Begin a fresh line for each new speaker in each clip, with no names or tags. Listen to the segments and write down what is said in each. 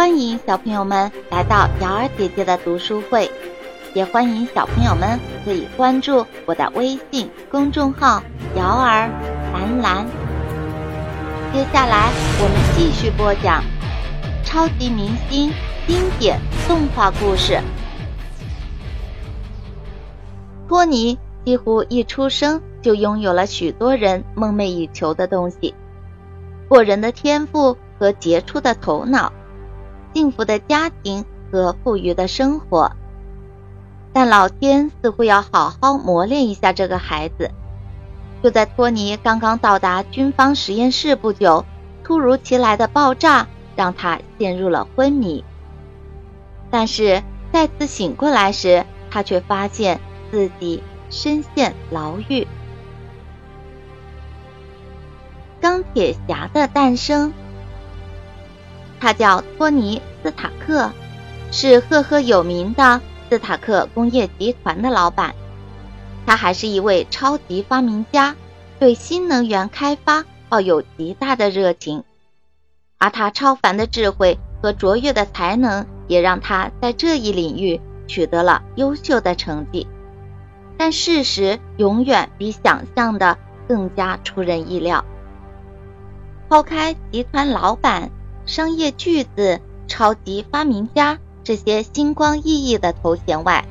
欢迎小朋友们来到瑶儿姐姐的读书会，也欢迎小朋友们可以关注我的微信公众号“瑶儿蓝蓝”。接下来我们继续播讲超级明星经典动画故事。托尼几乎一出生就拥有了许多人梦寐以求的东西：过人的天赋和杰出的头脑。幸福的家庭和富裕的生活，但老天似乎要好好磨练一下这个孩子。就在托尼刚刚到达军方实验室不久，突如其来的爆炸让他陷入了昏迷。但是再次醒过来时，他却发现自己身陷牢狱。钢铁侠的诞生。他叫托尼·斯塔克，是赫赫有名的斯塔克工业集团的老板。他还是一位超级发明家，对新能源开发抱有极大的热情。而他超凡的智慧和卓越的才能，也让他在这一领域取得了优秀的成绩。但事实永远比想象的更加出人意料。抛开集团老板。商业巨子、超级发明家这些星光熠熠的头衔外，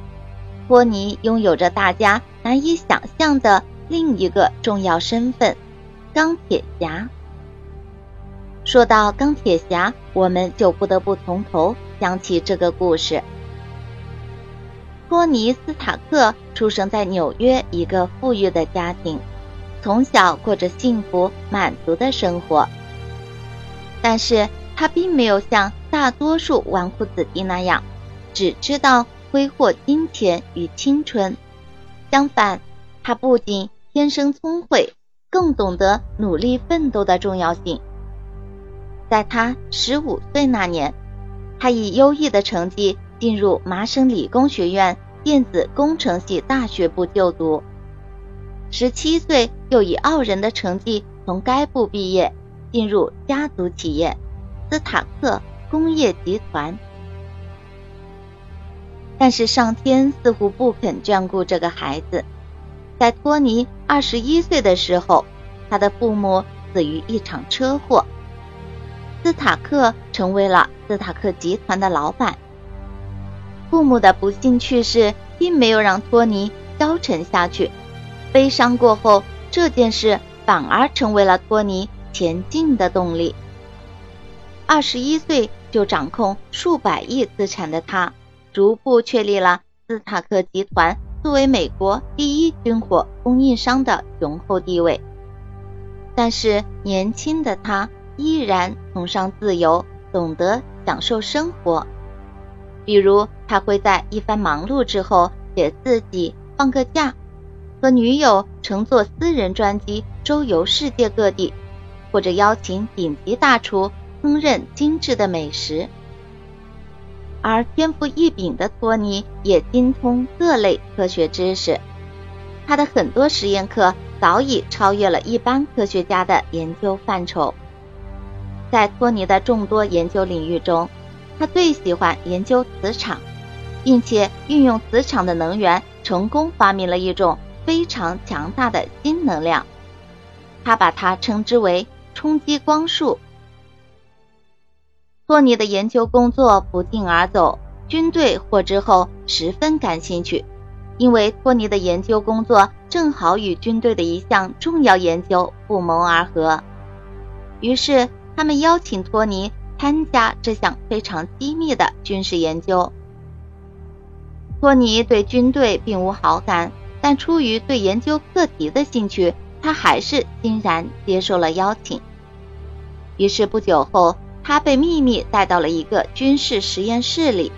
托尼拥有着大家难以想象的另一个重要身份——钢铁侠。说到钢铁侠，我们就不得不从头讲起这个故事。托尼·斯塔克出生在纽约一个富裕的家庭，从小过着幸福满足的生活，但是。他并没有像大多数纨绔子弟那样，只知道挥霍金钱与青春。相反，他不仅天生聪慧，更懂得努力奋斗的重要性。在他十五岁那年，他以优异的成绩进入麻省理工学院电子工程系大学部就读。十七岁，又以傲人的成绩从该部毕业，进入家族企业。斯塔克工业集团，但是上天似乎不肯眷顾这个孩子。在托尼二十一岁的时候，他的父母死于一场车祸，斯塔克成为了斯塔克集团的老板。父母的不幸去世，并没有让托尼消沉下去，悲伤过后，这件事反而成为了托尼前进的动力。二十一岁就掌控数百亿资产的他，逐步确立了斯塔克集团作为美国第一军火供应商的雄厚地位。但是，年轻的他依然崇尚自由，懂得享受生活。比如，他会在一番忙碌之后给自己放个假，和女友乘坐私人专机周游世界各地，或者邀请顶级大厨。烹饪精致的美食，而天赋异禀的托尼也精通各类科学知识。他的很多实验课早已超越了一般科学家的研究范畴。在托尼的众多研究领域中，他最喜欢研究磁场，并且运用磁场的能源，成功发明了一种非常强大的新能量。他把它称之为冲击光束。托尼的研究工作不胫而走，军队获知后十分感兴趣，因为托尼的研究工作正好与军队的一项重要研究不谋而合。于是，他们邀请托尼参加这项非常机密的军事研究。托尼对军队并无好感，但出于对研究课题的兴趣，他还是欣然接受了邀请。于是不久后。他被秘密带到了一个军事实验室里。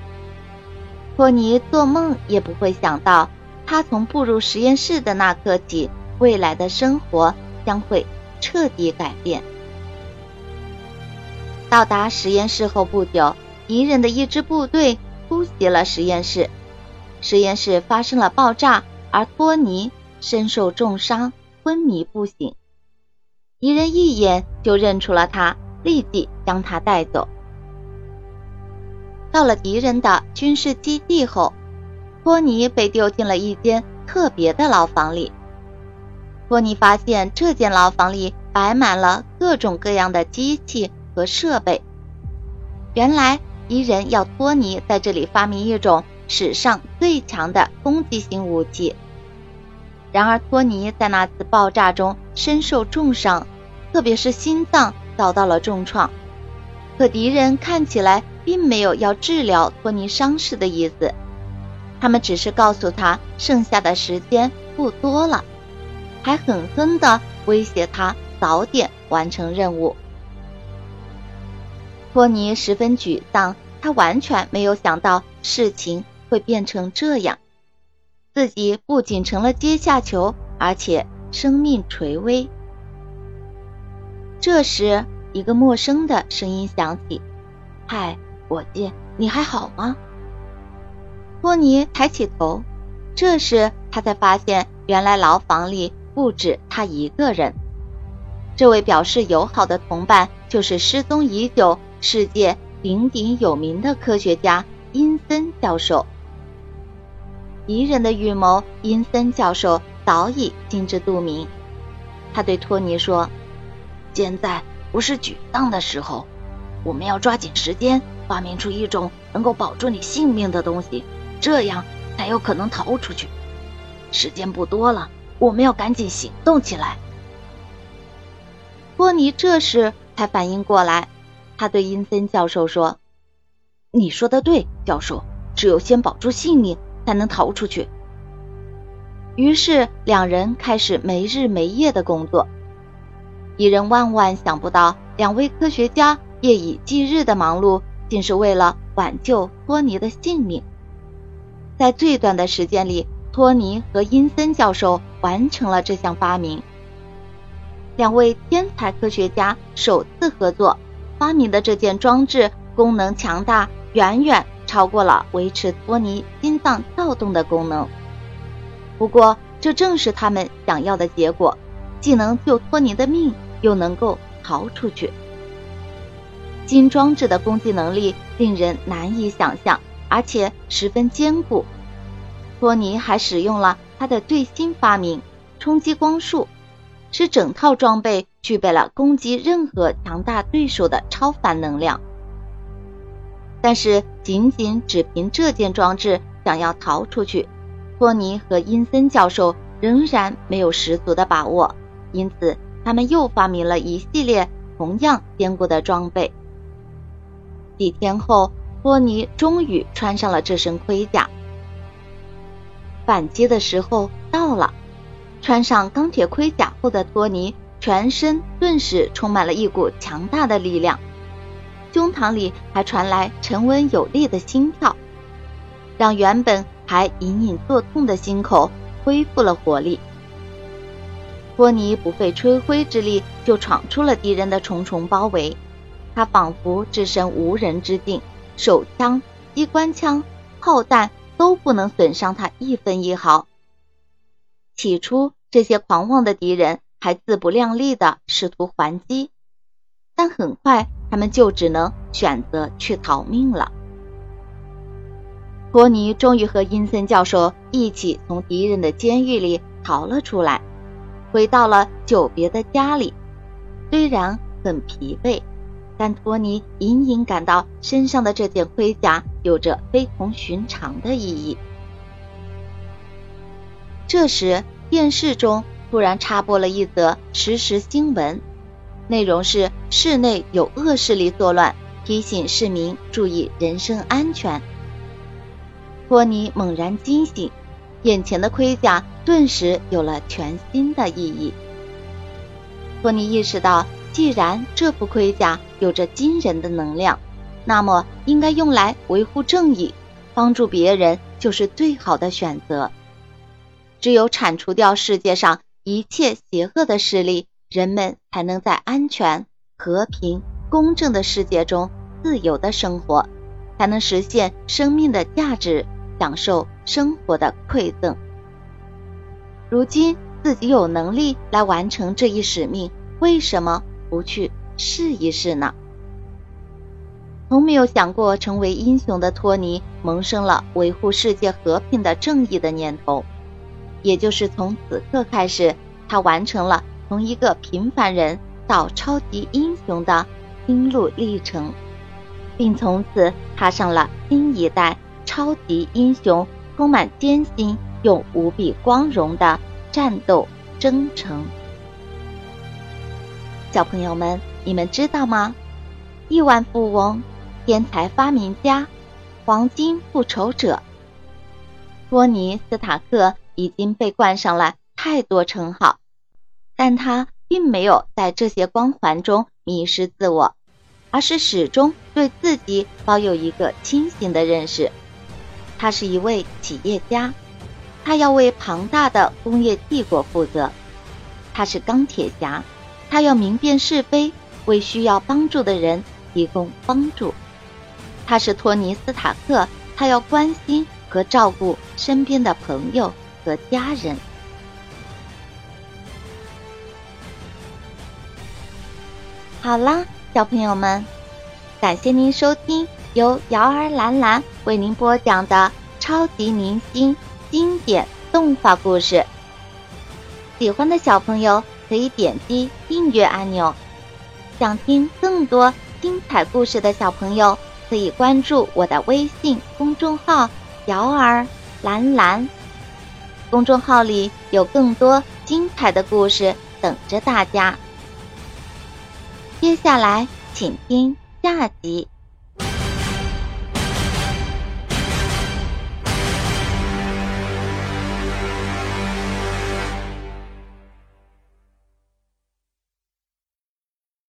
托尼做梦也不会想到，他从步入实验室的那刻起，未来的生活将会彻底改变。到达实验室后不久，敌人的一支部队突袭了实验室，实验室发生了爆炸，而托尼身受重伤，昏迷不醒。敌人一眼就认出了他。立即将他带走。到了敌人的军事基地后，托尼被丢进了一间特别的牢房里。托尼发现这间牢房里摆满了各种各样的机器和设备。原来敌人要托尼在这里发明一种史上最强的攻击性武器。然而托尼在那次爆炸中身受重伤，特别是心脏遭到了重创。可敌人看起来并没有要治疗托尼伤势的意思，他们只是告诉他剩下的时间不多了，还狠狠地威胁他早点完成任务。托尼十分沮丧，他完全没有想到事情会变成这样，自己不仅成了阶下囚，而且生命垂危。这时，一个陌生的声音响起：“嗨，伙计，你还好吗？”托尼抬起头，这时他才发现，原来牢房里不止他一个人。这位表示友好的同伴就是失踪已久。世界鼎鼎有名的科学家阴森教授，敌人的预谋，阴森教授早已心知肚明。他对托尼说：“现在不是沮丧的时候，我们要抓紧时间，发明出一种能够保住你性命的东西，这样才有可能逃出去。时间不多了，我们要赶紧行动起来。”托尼这时才反应过来。他对阴森教授说：“你说的对，教授，只有先保住性命，才能逃出去。”于是两人开始没日没夜的工作。敌人万万想不到，两位科学家夜以继日的忙碌，竟是为了挽救托尼的性命。在最短的时间里，托尼和阴森教授完成了这项发明。两位天才科学家首次合作。发明的这件装置功能强大，远远超过了维持托尼心脏跳动的功能。不过，这正是他们想要的结果，既能救托尼的命，又能够逃出去。金装置的攻击能力令人难以想象，而且十分坚固。托尼还使用了他的最新发明——冲击光束。使整套装备具备了攻击任何强大对手的超凡能量，但是仅仅只凭这件装置想要逃出去，托尼和阴森教授仍然没有十足的把握，因此他们又发明了一系列同样坚固的装备。几天后，托尼终于穿上了这身盔甲，反击的时候到了。穿上钢铁盔甲后的托尼，全身顿时充满了一股强大的力量，胸膛里还传来沉稳有力的心跳，让原本还隐隐作痛的心口恢复了活力。托尼不费吹灰之力就闯出了敌人的重重包围，他仿佛置身无人之境，手枪、机关枪、炮弹都不能损伤他一分一毫。起初，这些狂妄的敌人还自不量力的试图还击，但很快他们就只能选择去逃命了。托尼终于和阴森教授一起从敌人的监狱里逃了出来，回到了久别的家里。虽然很疲惫，但托尼隐隐感到身上的这件盔甲有着非同寻常的意义。这时，电视中突然插播了一则实时新闻，内容是室内有恶势力作乱，提醒市民注意人身安全。托尼猛然惊醒，眼前的盔甲顿时有了全新的意义。托尼意识到，既然这副盔甲有着惊人的能量，那么应该用来维护正义，帮助别人就是最好的选择。只有铲除掉世界上一切邪恶的势力，人们才能在安全、和平、公正的世界中自由的生活，才能实现生命的价值，享受生活的馈赠。如今自己有能力来完成这一使命，为什么不去试一试呢？从没有想过成为英雄的托尼萌生了维护世界和平的正义的念头。也就是从此刻开始，他完成了从一个平凡人到超级英雄的心路历程，并从此踏上了新一代超级英雄充满艰辛又无比光荣的战斗征程。小朋友们，你们知道吗？亿万富翁、天才发明家、黄金复仇者托尼·斯塔克。已经被冠上了太多称号，但他并没有在这些光环中迷失自我，而是始终对自己保有一个清醒的认识。他是一位企业家，他要为庞大的工业帝国负责。他是钢铁侠，他要明辨是非，为需要帮助的人提供帮助。他是托尼·斯塔克，他要关心和照顾身边的朋友。和家人。好啦，小朋友们，感谢您收听由瑶儿兰兰为您播讲的超级明星经典动画故事。喜欢的小朋友可以点击订阅按钮。想听更多精彩故事的小朋友可以关注我的微信公众号“瑶儿兰兰”。公众号里有更多精彩的故事等着大家。接下来，请听下集。